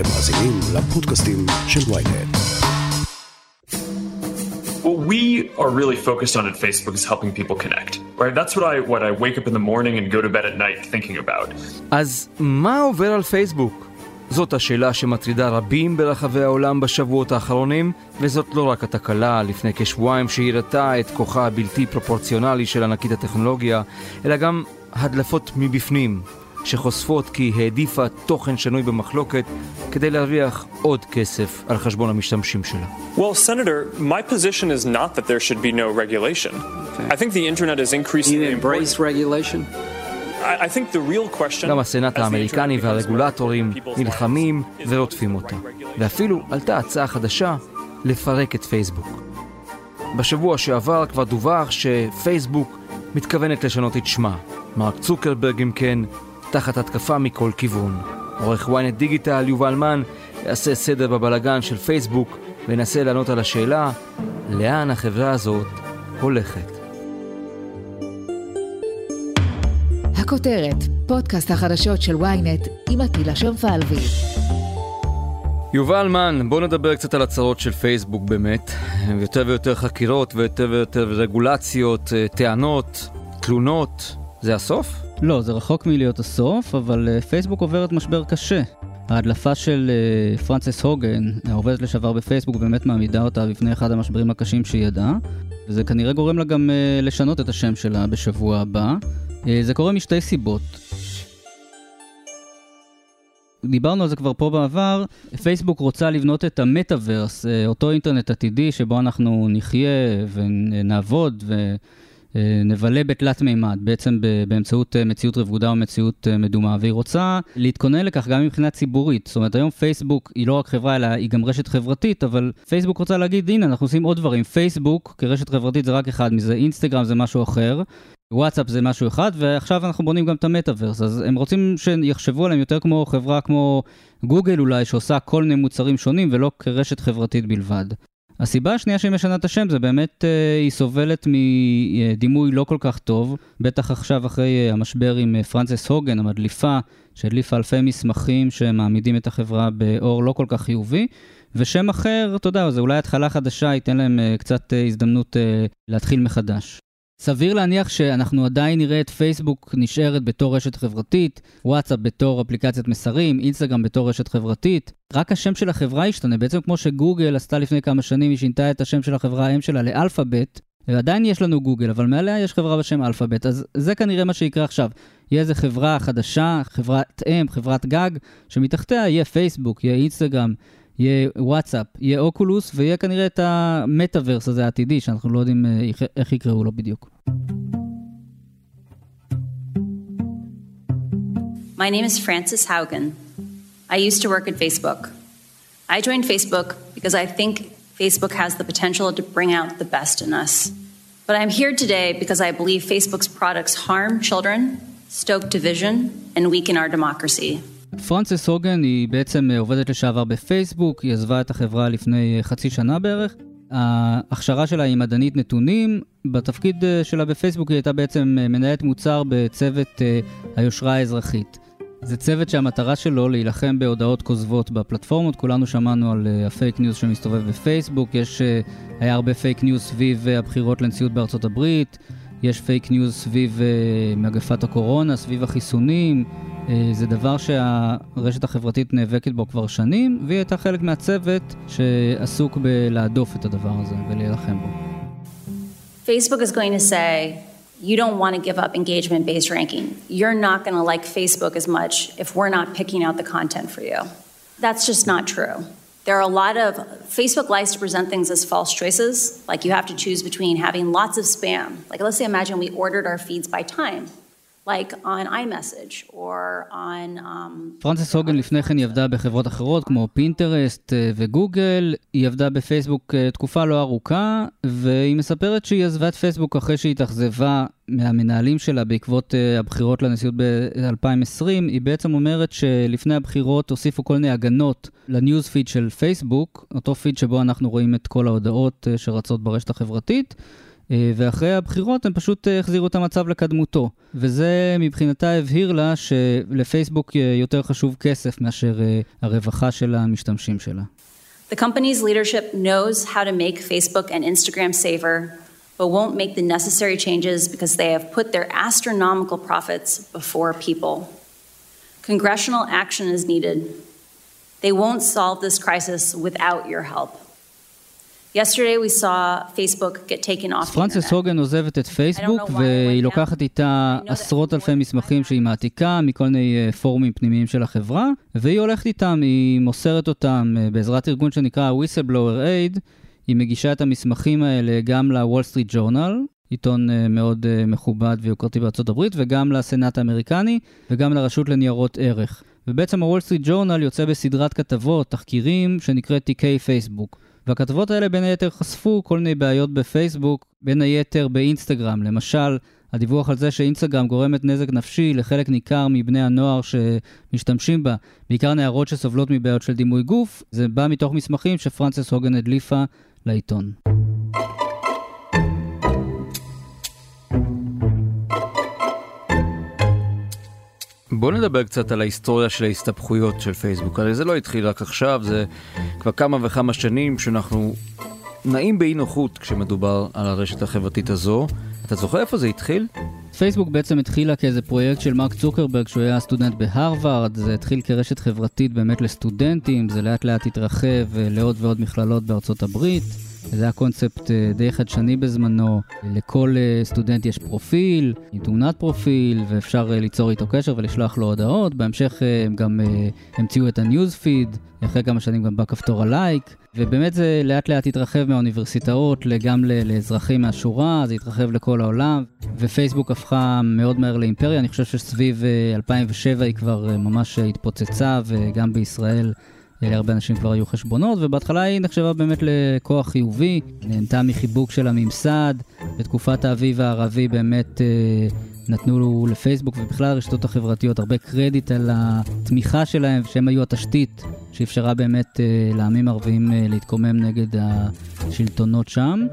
אתם מאזינים לפודקאסטים של ויינט. What we are really focused on at Facebook is helping people connect, right? That's what I what I wake up in the morning and go to bed at night thinking about. אז מה עובר על פייסבוק? זאת השאלה שמטרידה רבים ברחבי העולם בשבועות האחרונים, וזאת לא רק התקלה לפני כשבועיים שהראתה את כוחה הבלתי פרופורציונלי של ענקית הטכנולוגיה, אלא גם הדלפות מבפנים, שחושפות כי העדיפה תוכן שנוי במחלוקת כדי להרוויח עוד כסף על חשבון המשתמשים שלה. Well, Senator, my position is not that there should be no regulation. I think the internet is increasingly You embrace regulation? I, I think the real question... גם הסנאט האמריקני והרגולטורים נלחמים ורודפים אותה. ואפילו עלתה הצעה חדשה לפרק את פייסבוק. בשבוע שעבר כבר דווח שפייסבוק מתכוונת לשנות את שמה. מרק צוקרברג, אם כן, תחת התקפה מכל כיוון. עורך ynet דיגיטל יובל מן יעשה סדר בבלגן של פייסבוק וינסה לענות על השאלה לאן החברה הזאת הולכת. הכותרת, פודקאסט החדשות של ynet עם עטילה שומפלבי. יובל מן, בוא נדבר קצת על הצרות של פייסבוק באמת. יותר ויותר חקירות ויותר ויותר רגולציות, אה, טענות, תלונות. זה הסוף? לא, זה רחוק מלהיות הסוף, אבל אה, פייסבוק עוברת משבר קשה. ההדלפה של אה, פרנסס הוגן, העובדת לשעבר בפייסבוק, באמת מעמידה אותה בפני אחד המשברים הקשים שהיא ידעה, וזה כנראה גורם לה גם אה, לשנות את השם שלה בשבוע הבא. זה קורה משתי סיבות. דיברנו על זה כבר פה בעבר, פייסבוק רוצה לבנות את המטאוורס, אותו אינטרנט עתידי שבו אנחנו נחיה ונעבוד ונבלה בתלת מימד, בעצם באמצעות אה, מציאות רבודה או מציאות אה, מדומה, והיא רוצה להתכונן לכך גם מבחינה ציבורית. זאת אומרת, היום פייסבוק היא לא רק חברה, אלא היא גם רשת חברתית, אבל פייסבוק רוצה להגיד, הנה, אנחנו עושים עוד דברים. פייסבוק כרשת חברתית זה רק אחד מזה, אינסטגרם זה משהו אחר. וואטסאפ זה משהו אחד, ועכשיו אנחנו בונים גם את המטאוורס. אז הם רוצים שיחשבו עליהם יותר כמו חברה כמו גוגל אולי, שעושה כל מיני מוצרים שונים, ולא כרשת חברתית בלבד. הסיבה השנייה שהיא משנה את השם זה באמת אה, היא סובלת מדימוי לא כל כך טוב, בטח עכשיו אחרי אה, המשבר עם אה, פרנסס הוגן, המדליפה, שהדליפה אלפי מסמכים שמעמידים את החברה באור לא כל כך חיובי, ושם אחר, אתה יודע, זה אולי התחלה חדשה, ייתן להם קצת הזדמנות להתחיל מחדש. סביר להניח שאנחנו עדיין נראה את פייסבוק נשארת בתור רשת חברתית, וואטסאפ בתור אפליקציית מסרים, אינסטגרם בתור רשת חברתית. רק השם של החברה ישתנה, בעצם כמו שגוגל עשתה לפני כמה שנים, היא שינתה את השם של החברה האם שלה לאלפאבית, ועדיין יש לנו גוגל, אבל מעליה יש חברה בשם אלפאבית, אז זה כנראה מה שיקרה עכשיו. יהיה איזה חברה חדשה, חברת אם, חברת גג, שמתחתיה יהיה פייסבוק, יהיה אינסטגרם, יהיה וואטסאפ, יהיה אוקולוס, ויהיה כנראה את המטאוורס הזה העתידי, שאנחנו לא יודעים אה, איך- איך יקראו לו בדיוק. My name is Frances Haugen. I used to work at Facebook. I joined Facebook because I think Facebook has the potential to bring out the best in us. But I'm here today because I believe Facebook's products harm children, stoke division, and weaken our democracy. פרנסס הוגן היא בעצם אה, עובדת לשעבר בפייסבוק, היא עזבה את החברה לפני אה, חצי שנה בערך. ההכשרה שלה היא מדענית נתונים, בתפקיד אה, שלה בפייסבוק היא הייתה בעצם מנהלת מוצר בצוות היושרה האזרחית. זה צוות שהמטרה שלו להילחם בהודעות כוזבות בפלטפורמות, כולנו שמענו על הפייק ניוז שמסתובב בפייסבוק, יש, היה הרבה פייק ניוז סביב הבחירות לנשיאות בארצות הברית, יש פייק ניוז סביב מגפת הקורונה, סביב החיסונים, זה דבר שהרשת החברתית נאבקת בו כבר שנים, והיא הייתה חלק מהצוות שעסוק בלהדוף את הדבר הזה ולהילחם בו. Facebook is going to say, you don't want to give up engagement based ranking. You're not going to like Facebook as much if we're not picking out the content for you. That's just not true. There are a lot of, Facebook likes to present things as false choices, like you have to choose between having lots of spam. Like, let's say, imagine we ordered our feeds by time, פרנסס הוגן לפני כן היא עבדה בחברות אחרות כמו פינטרסט אה, וגוגל, היא עבדה בפייסבוק אה, תקופה לא ארוכה, והיא מספרת שהיא עזבה את פייסבוק אחרי שהיא התאכזבה מהמנהלים שלה בעקבות אה, הבחירות לנשיאות ב-2020. היא בעצם אומרת שלפני הבחירות הוסיפו כל מיני הגנות ל news feed של פייסבוק, אותו פיד שבו אנחנו רואים את כל ההודעות שרצות ברשת החברתית. אה, ואחרי הבחירות הם פשוט אה, החזירו את המצב לקדמותו. וזה מבחינתה הבהיר לה שלפייסבוק יותר חשוב כסף מאשר הרווחה של המשתמשים שלה. The company's leadership knows how to make Facebook and Instagram safer, but won't make the necessary changes because they have put their astronomical profits before people. Congressional action is needed. They won't solve this crisis without your help. פרנסס הוגן עוזבת את פייסבוק והיא לוקחת איתה עשרות אלפי מסמכים שהיא מעתיקה מכל מיני אה, פורומים פנימיים של החברה והיא הולכת איתם, היא מוסרת אותם אה, בעזרת ארגון שנקרא Whistleblower Aid היא מגישה את המסמכים האלה גם לוול סטריט ג'ורנל, עיתון אה, מאוד מכובד ויוקרתי בארצות הברית, וגם לסנאט האמריקני וגם לרשות לניירות ערך. ובעצם הוול סטריט ג'ורנל יוצא בסדרת כתבות, תחקירים, שנקראת תיקי פייסבוק. והכתבות האלה בין היתר חשפו כל מיני בעיות בפייסבוק, בין היתר באינסטגרם. למשל, הדיווח על זה שאינסטגרם גורמת נזק נפשי לחלק ניכר מבני הנוער שמשתמשים בה, בעיקר נערות שסובלות מבעיות של דימוי גוף, זה בא מתוך מסמכים שפרנסס הוגן הדליפה לעיתון. בואו נדבר קצת על ההיסטוריה של ההסתבכויות של פייסבוק. הרי זה לא התחיל רק עכשיו, זה כבר כמה וכמה שנים שאנחנו נעים באי נוחות כשמדובר על הרשת החברתית הזו. אתה זוכר איפה זה התחיל? פייסבוק בעצם התחילה כאיזה פרויקט של מרק צוקרברג כשהוא היה סטודנט בהרווארד, זה התחיל כרשת חברתית באמת לסטודנטים, זה לאט לאט התרחב לעוד ועוד מכללות בארצות הברית. זה היה קונספט אה, די חדשני בזמנו. לכל אה, סטודנט יש פרופיל, עם תמונת פרופיל, ואפשר אה, ליצור איתו קשר ולשלוח לו הודעות. בהמשך הם גם המציאו את ה news feed, אחרי כמה שנים גם בא כפתור ה like. ובאמת זה לאט לאט התרחב מהאוניברסיטאות גם לאזרחים מהשורה, זה התרחב לכל העולם, ופייסבוק הפכה מאוד מהר לאימפריה, אני חושב שסביב 2007 היא כבר ממש התפוצצה, וגם בישראל להרבה אנשים כבר היו חשבונות, ובהתחלה היא נחשבה באמת לכוח חיובי, נהנתה מחיבוק של הממסד, בתקופת האביב הערבי באמת אה, נתנו לפייסבוק ובכלל הרשתות החברתיות הרבה קרדיט על התמיכה שלהם, שהם היו התשתית שאפשרה באמת אה, לעמים ערביים אה, להתקומם נגד השלטונות שם.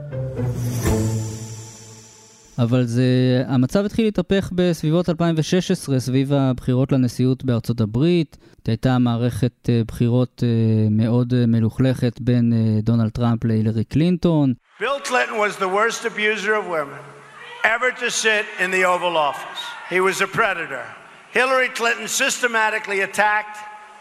אבל זה, המצב התחיל להתהפך בסביבות 2016, סביב הבחירות לנשיאות בארצות הברית. הייתה מערכת אה, בחירות אה, מאוד אה, מלוכלכת בין דונלד טראמפ להילרי קלינטון. Bill Clinton was the worst abuser of women ever to sit in the Oval Office. He was a predator. Hillary Clinton systematically attacked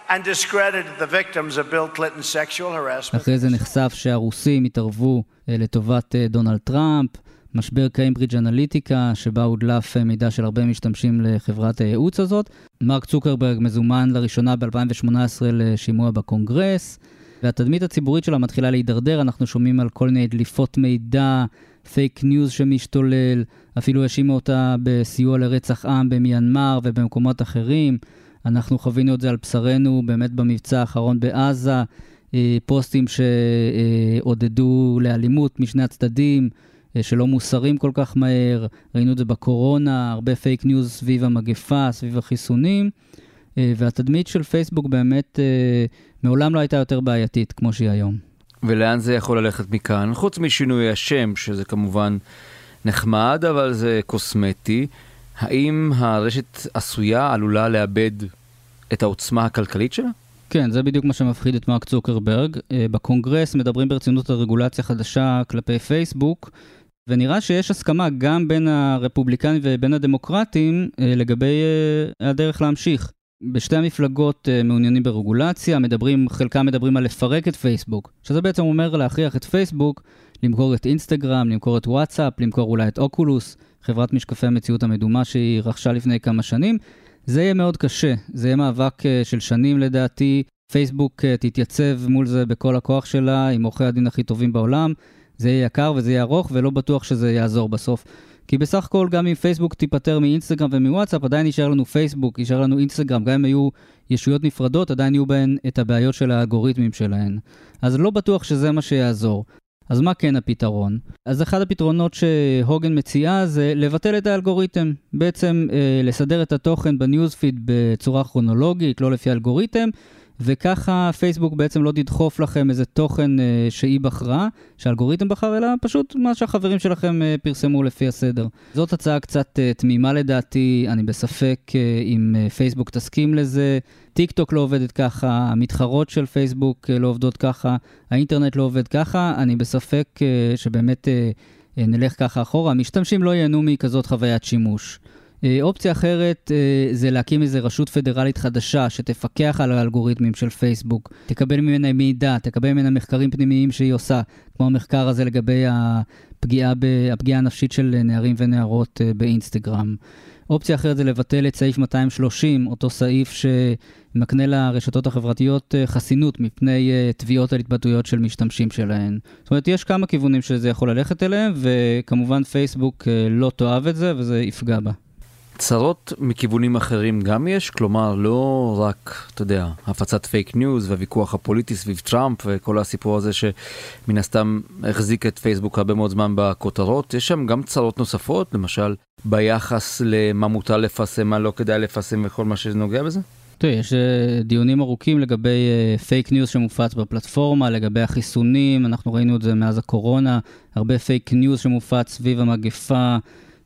and discredited the victims of Bill Clinton's sexual harassment. אחרי זה נחשף שהרוסים התערבו לטובת דונלד טראמפ. משבר קיימברידג' אנליטיקה, שבה הודלף מידע של הרבה משתמשים לחברת הייעוץ הזאת. מרק צוקרברג מזומן לראשונה ב-2018 לשימוע בקונגרס, והתדמית הציבורית שלה מתחילה להידרדר, אנחנו שומעים על כל מיני דליפות מידע, fake news שמשתולל, אפילו האשימו אותה בסיוע לרצח עם במיינמר ובמקומות אחרים. אנחנו חווינו את זה על בשרנו באמת במבצע האחרון בעזה, אה, פוסטים שעודדו לאלימות משני הצדדים. אה, שלא מוסרים כל כך מהר, ראינו את זה בקורונה, הרבה fake news סביב המגפה, סביב החיסונים, אה, והתדמית של פייסבוק באמת אה, מעולם לא הייתה יותר בעייתית כמו שהיא היום. ולאן זה יכול ללכת מכאן? חוץ משינוי השם, שזה כמובן נחמד, אבל זה קוסמטי, האם הרשת עשויה, עלולה לאבד את העוצמה הכלכלית שלה? כן, זה בדיוק מה שמפחיד את מרק צוקרברג. בקונגרס מדברים ברצינות על רגולציה חדשה כלפי פייסבוק, ונראה שיש הסכמה גם בין הרפובליקנים ובין הדמוקרטים אה, לגבי אה, הדרך להמשיך. בשתי המפלגות אה, מעוניינים ברגולציה, מדברים, חלקם מדברים על לפרק את פייסבוק, שזה בעצם אומר להכריח את פייסבוק למכור את אינסטגרם, למכור את וואטסאפ, למכור אולי את אוקולוס, חברת משקפי המציאות המדומה שהיא רכשה לפני כמה שנים. זה יהיה מאוד קשה, זה יהיה מאבק של שנים לדעתי. פייסבוק תתייצב מול זה בכל הכוח שלה, עם עורכי הדין הכי טובים בעולם. זה יהיה יקר וזה יהיה ארוך, ולא בטוח שזה יעזור בסוף. כי בסך הכל, גם אם פייסבוק תיפטר מאינסטגרם ומוואטסאפ, עדיין יישאר לנו פייסבוק, יישאר לנו אינסטגרם, גם אם היו ישויות נפרדות, עדיין יהיו בהן את הבעיות של האלגוריתמים שלהן. אז לא בטוח שזה מה שיעזור. אז מה כן הפתרון? אז אחד הפתרונות שהוגן מציעה זה לבטל את האלגוריתם. בעצם אה, לסדר את התוכן בניוזפיד בצורה כרונולוגית, לא לפי אלגוריתם, וככה פייסבוק בעצם לא תדחוף לכם איזה תוכן אה, שהיא בחרה, שהאלגוריתם בחר, אלא פשוט מה שהחברים שלכם אה, פרסמו לפי הסדר. זאת הצעה קצת אה, תמימה לדעתי, אני בספק אה, אם אה, פייסבוק תסכים לזה. טיק טוק לא עובדת ככה, המתחרות של פייסבוק אה, לא עובדות ככה, האינטרנט לא עובד ככה, אני בספק אה, שבאמת אה, אה, נלך ככה אחורה. המשתמשים לא ייהנו מכזאת חוויית שימוש. אה, אופציה אחרת אה, זה להקים איזו רשות פדרלית חדשה שתפקח על האלגוריתמים של פייסבוק, תקבל ממנה מידע, תקבל ממנה מחקרים פנימיים שהיא עושה, כמו המחקר הזה לגבי הפגיעה, ב, הפגיעה הנפשית של נערים ונערות אה, באינסטגרם. אופציה אחרת זה לבטל את סעיף 230, אותו סעיף שמקנה לרשתות החברתיות חסינות מפני תביעות על התבטאויות של משתמשים שלהן. זאת אומרת, יש כמה כיוונים שזה יכול ללכת אליהם, וכמובן פייסבוק לא תאהב את זה וזה יפגע בה. צרות מכיוונים אחרים גם יש? כלומר, לא רק, אתה יודע, הפצת fake news והוויכוח הפוליטי סביב טראמפ וכל הסיפור הזה שמן הסתם החזיק את פייסבוק הרבה מאוד זמן בכותרות, יש שם גם צרות נוספות, למשל ביחס למה מותר לפרסם, מה לא כדאי לפרסם וכל מה שנוגע בזה? תראה, יש אה, דיונים ארוכים לגבי fake uh, news שמופץ בפלטפורמה, לגבי החיסונים, אנחנו ראינו את זה מאז הקורונה, הרבה fake news שמופץ סביב המגפה.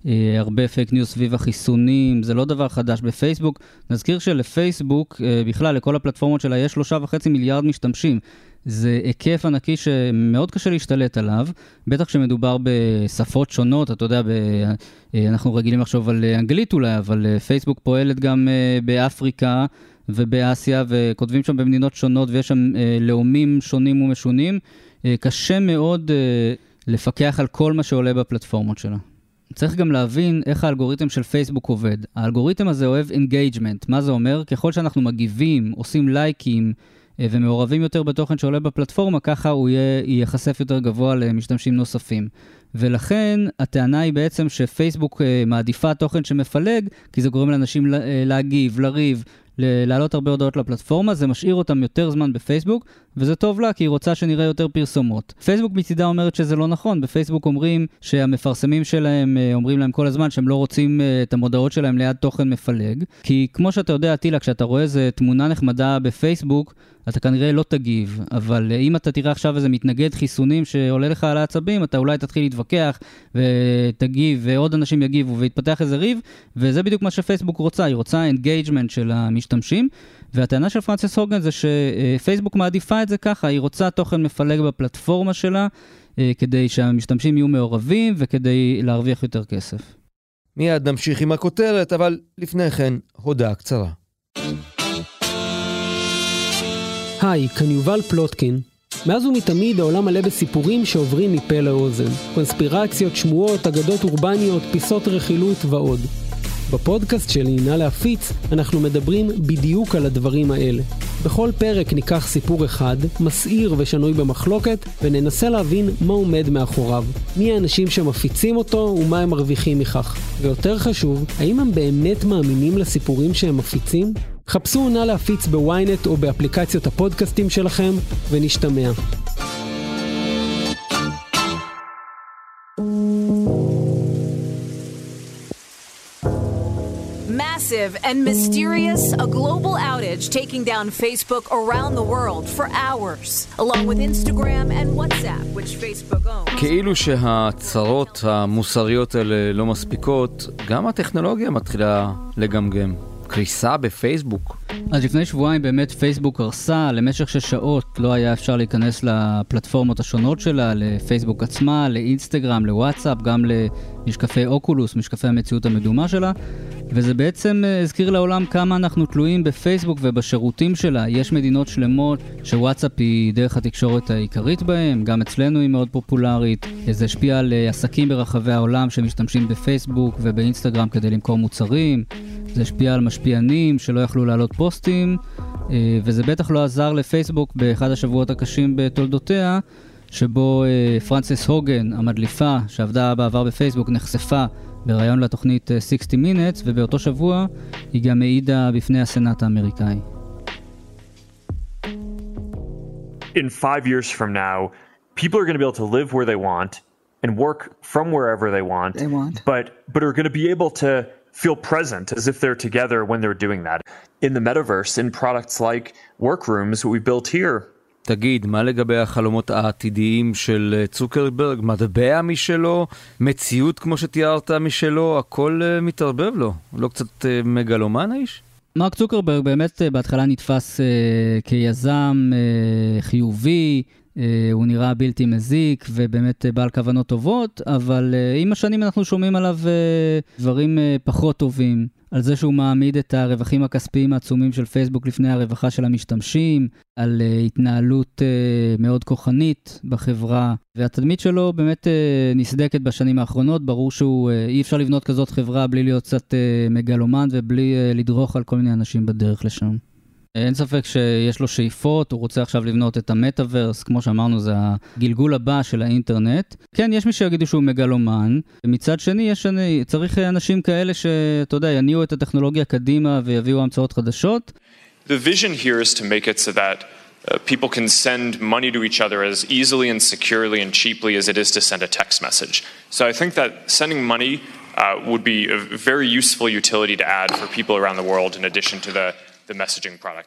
אה, הרבה fake news סביב החיסונים, זה לא דבר חדש בפייסבוק. נזכיר שלפייסבוק, אה, בכלל, לכל הפלטפורמות שלה יש שלושה וחצי מיליארד משתמשים. זה היקף ענקי שמאוד קשה להשתלט עליו, בטח כשמדובר בשפות שונות, אתה יודע, ב... אה, אנחנו רגילים לחשוב על אנגלית אולי, אבל פייסבוק פועלת גם באפריקה ובאסיה, וכותבים שם במדינות שונות ויש שם לאומים שונים ומשונים. קשה מאוד לפקח על כל מה שעולה בפלטפורמות שלה. צריך גם להבין איך האלגוריתם של פייסבוק עובד. האלגוריתם הזה אוהב engagement. מה זה אומר? ככל שאנחנו מגיבים, עושים לייקים אה, ומעורבים יותר בתוכן שעולה בפלטפורמה, ככה הוא יהיה, ייחשף יותר גבוה למשתמשים נוספים. ולכן הטענה היא בעצם שפייסבוק אה, מעדיפה תוכן שמפלג, כי זה גורם לאנשים אה, להגיב, לריב, להעלות הרבה הודעות לפלטפורמה, זה משאיר אותם יותר זמן בפייסבוק, וזה טוב לה כי היא רוצה שנראה יותר פרסומות. פייסבוק מצידה אומרת שזה לא נכון, בפייסבוק אומרים שהמפרסמים שלהם אה, אומרים להם כל הזמן שהם לא רוצים אה, את המודעות שלהם ליד תוכן מפלג, כי כמו שאתה יודע, טילה, כשאתה רואה איזה תמונה נחמדה בפייסבוק, אתה כנראה לא תגיב, אבל אה, אם אתה תראה עכשיו איזה מתנגד חיסונים שעולה לך על העצבים, אתה אולי תתחיל להתווכח ותגיב, ועוד אנשים יגיבו, ויתפתח איזה ריב, וזה בדיוק מה שפייסבוק רוצה, היא רוצה engagement של המשתמשים. והטענה של פרנסיס הוגן זה שפייסבוק מעדיפה את זה ככה, היא רוצה תוכן מפלג בפלטפורמה שלה, אה, כדי שהמשתמשים יהיו מעורבים וכדי להרוויח יותר כסף. מיד נמשיך עם הכותרת, אבל לפני כן, הודעה קצרה. היי, כאן יובל פלוטקין. מאז ומתמיד העולם מלא בסיפורים שעוברים מפה לאוזן. קונספירציות, שמועות, אגדות אורבניות, פיסות רכילות ועוד. בפודקאסט שלי, נא להפיץ, אנחנו מדברים בדיוק על הדברים האלה. בכל פרק ניקח סיפור אחד, מסעיר ושנוי במחלוקת, וננסה להבין מה עומד מאחוריו. מי האנשים שמפיצים אותו ומה הם מרוויחים מכך. ויותר חשוב, האם הם באמת מאמינים לסיפורים שהם מפיצים? חפשו נא להפיץ בוויינט או באפליקציות הפודקאסטים שלכם, ונשתמע. Massive and mysterious, a global outage taking down Facebook around the world for hours, along with Instagram and WhatsApp, which Facebook owns. כאילו שהצרות המוסריות האלה לא מספיקות, גם הטכנולוגיה מתחילה לגמגם. קריסה בפייסבוק. אז לפני שבועיים באמת פייסבוק הרסה, למשך שש שעות לא היה אפשר להיכנס לפלטפורמות השונות שלה, לפייסבוק עצמה, לאינסטגרם, לוואטסאפ, גם למשקפי אוקולוס, משקפי המציאות המדומה שלה. וזה בעצם אה, הזכיר לעולם כמה אנחנו תלויים בפייסבוק ובשירותים שלה. יש מדינות שלמות שוואטסאפ היא דרך התקשורת העיקרית בהן, גם אצלנו היא מאוד פופולרית. זה השפיע על אה, עסקים ברחבי העולם שמשתמשים בפייסבוק ובאינסטגרם כדי למכור מוצרים. זה השפיע על משפיענים שלא יכלו להעלות פוסטים, אה, וזה בטח לא עזר לפייסבוק באחד השבועות הקשים בתולדותיה, שבו פרנסס הוגן, המדליפה שעבדה בעבר בפייסבוק, נחשפה בריאיון לתוכנית 60 Minutes, ובאותו שבוע היא גם העידה בפני הסנאט האמריקאי. In five years from now, people are going to be able to live where they want and work from wherever they want. They want. But but are going to be able to feel present as if they're together when they're doing that. In the metaverse, in products like Workrooms, we built here, תגיד, מה לגבי החלומות העתידיים של צוקרברג? מטבע משלו? מציאות כמו שתיארת משלו? הכל uh, מתערבב לו. לא קצת uh, מגלומן האיש? מרק צוקרברג באמת בהתחלה נתפס uh, כיזם uh, חיובי, הוא נראה בלתי מזיק ובאמת uh, בעל כוונות טובות, אבל uh, עם השנים אנחנו שומעים עליו דברים פחות טובים. על זה שהוא מעמיד את הרווחים הכספיים העצומים של פייסבוק לפני הרווחה של המשתמשים, על התנהלות מאוד כוחנית בחברה, והתדמית שלו באמת נסדקת בשנים האחרונות, ברור שהוא, אי אפשר לבנות כזאת חברה בלי להיות קצת מגלומן ובלי לדרוך על כל מיני אנשים בדרך לשם. אין ספק שיש לו שאיפות, הוא רוצה עכשיו לבנות את המטאוורס, כמו שאמרנו, זה הגלגול הבא של האינטרנט. כן, יש מי שיגידו שהוא מגלומן, ומצד שני, יש, צריך אנשים כאלה שאתה יודע, יניעו את הטכנולוגיה קדימה ויביאו המצאות חדשות. The vision here is to make it so that uh, people can send money to each other as easily and securely and cheaply as it is to send a text message. So I think that sending money uh, would be a very useful utility to add for people around the world in addition to the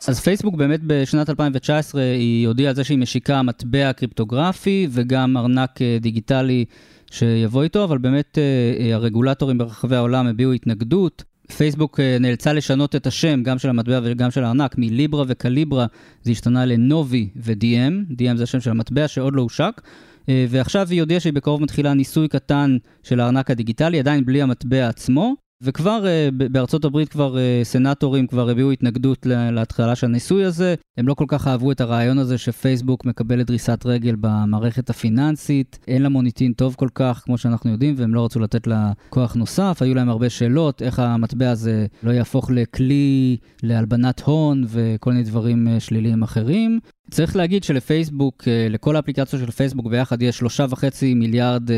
אז פייסבוק באמת בשנת 2019 היא הודיעה על זה שהיא משיקה מטבע קריפטוגרפי וגם ארנק אה, דיגיטלי שיבוא איתו, אבל באמת אה, אה, הרגולטורים ברחבי העולם הביעו התנגדות. פייסבוק נאלצה לשנות את השם, גם של המטבע וגם של הארנק, מליברה וקליברה, זה השתנה לנובי ו-DM, DM זה השם של המטבע שעוד לא הושק. ועכשיו היא הודיעה שהיא בקרוב מתחילה ניסוי קטן של הארנק הדיגיטלי, עדיין בלי המטבע עצמו, וכבר uh, בארצות הברית כבר uh, סנטורים כבר הביעו התנגדות להתחלה של הניסוי הזה. הם לא כל כך אהבו את הרעיון הזה שפייסבוק מקבלת דריסת רגל במערכת הפיננסית. אין לה מוניטין טוב כל כך, כמו שאנחנו יודעים, והם לא רצו לתת לה כוח נוסף. היו להם הרבה שאלות, איך המטבע הזה לא יהפוך לכלי להלבנת הון וכל מיני דברים uh, שליליים אחרים. צריך להגיד שלפייסבוק, לכל האפליקציות של פייסבוק ביחד יש שלושה וחצי מיליארד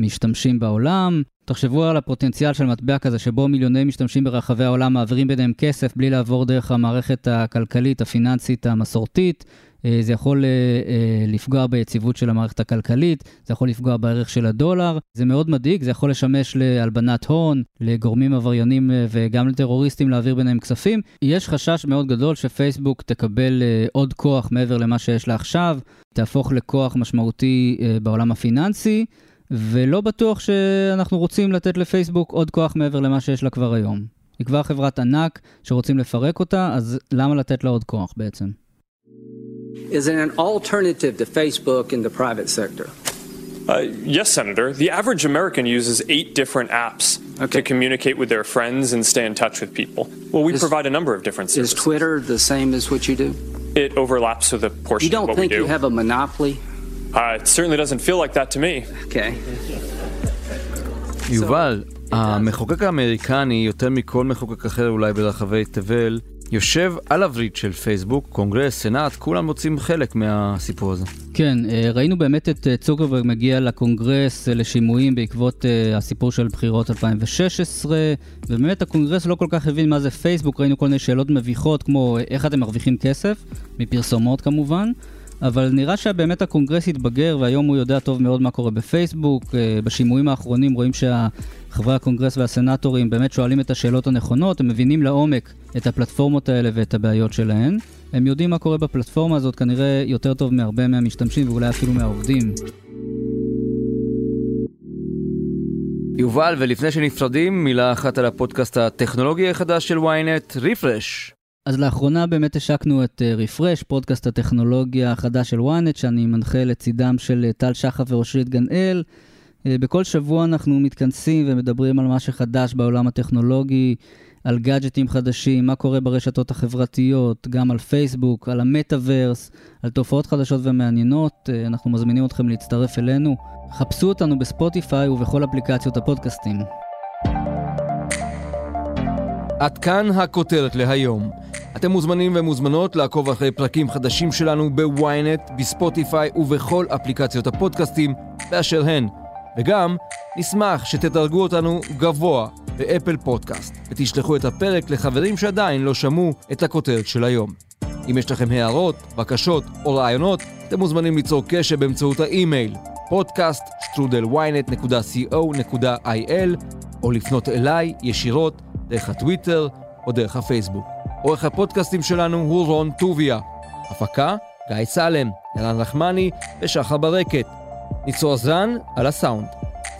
משתמשים בעולם. תחשבו על הפוטנציאל של מטבע כזה, שבו מיליוני משתמשים ברחבי העולם מעבירים ביניהם כסף בלי לעבור דרך המערכת הכלכלית, הפיננסית, המסורתית. אה, זה יכול אה, אה, לפגוע ביציבות של המערכת הכלכלית, זה יכול לפגוע בערך של הדולר, זה מאוד מדאיג, זה יכול לשמש להלבנת הון, לגורמים עבריינים וגם לטרוריסטים להעביר ביניהם כספים. יש חשש מאוד גדול שפייסבוק תקבל עוד כוח מעבר למה שיש לה עכשיו, תהפוך לכוח משמעותי בעולם הפיננסי. ולא בטוח שאנחנו רוצים לתת לפייסבוק עוד כוח מעבר למה שיש לה כבר היום. היא כבר חברת ענק שרוצים לפרק אותה, אז למה לתת לה עוד כוח בעצם? Is it an alternative to Facebook in the private sector? Uh, yes, Senator. The average American uses eight different apps okay. to communicate with their friends and stay in touch with people. Well, we is, provide a number of different services. Is Twitter the same as what you do? It overlaps with a portion you don't of what we do. You don't think you have a monopoly Uh, it certainly doesn't feel like that to me. Okay. יובל, המחוקק האמריקני, יותר מכל מחוקק אחר אולי ברחבי תבל, יושב על הווריד של פייסבוק, קונגרס, סנאט, כולם מוצאים חלק מהסיפור הזה. כן, אה, ראינו באמת את אה, צוקרברג מגיע לקונגרס אה, לשימועים בעקבות הסיפור של בחירות 2016, ובאמת הקונגרס לא כל כך הבין מה זה פייסבוק, ראינו כל מיני שאלות מביכות כמו איך אתם מרוויחים כסף, מפרסומות כמובן. אבל נראה שבאמת הקונגרס התבגר והיום הוא יודע טוב מאוד מה קורה בפייסבוק. אה, בשימועים האחרונים רואים שחברי הקונגרס והסנטורים באמת שואלים את השאלות הנכונות, הם מבינים לעומק את הפלטפורמות האלה ואת הבעיות שלהן. הם יודעים מה קורה בפלטפורמה הזאת כנראה יותר טוב מהרבה מהמשתמשים ואולי אפילו מהעובדים. יובל, ולפני שנפרדים, מילה אחת על הפודקאסט הטכנולוגי החדש של ynet, רפרש. אז לאחרונה באמת השקנו את רפרש, uh, פודקאסט הטכנולוגיה החדש של ynet, שאני מנחה לצידם של uh, טל שחר ואושרית גנאל. Uh, בכל שבוע אנחנו מתכנסים ומדברים על מה שחדש בעולם הטכנולוגי, על גאדג'טים חדשים, מה קורה ברשתות החברתיות, גם על פייסבוק, על המטאוורס, על תופעות חדשות ומעניינות. אנחנו מזמינים אתכם להצטרף אלינו. חפשו אותנו בספוטיפיי ובכל אפליקציות הפודקאסטים. עד כאן הכותרת להיום. אתם מוזמנים ומוזמנות לעקוב אחרי פרקים חדשים שלנו בוויינט, בספוטיפיי ובכל אפליקציות הפודקאסטים באשר הן. וגם, נשמח שתדרגו אותנו גבוה באפל פודקאסט, ותשלחו את הפרק לחברים שעדיין לא שמעו את הכותרת של היום. אם יש לכם הערות, בקשות או רעיונות, אתם מוזמנים ליצור קשר באמצעות האימייל podcast.ynet.co.il או לפנות אליי ישירות דרך הטוויטר או דרך הפייסבוק. עורך הפודקאסטים שלנו הוא רון טוביה. הפקה, גיא סלם, ילן נחמני ושחר ברקת. ניצור עזרן על הסאונד.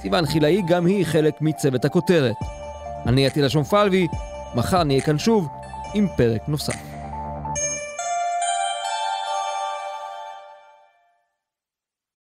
סיוון חילאי גם היא חלק מצוות הכותרת. אני עטילה שומפלבי, מחר נהיה כאן שוב עם פרק נוסף.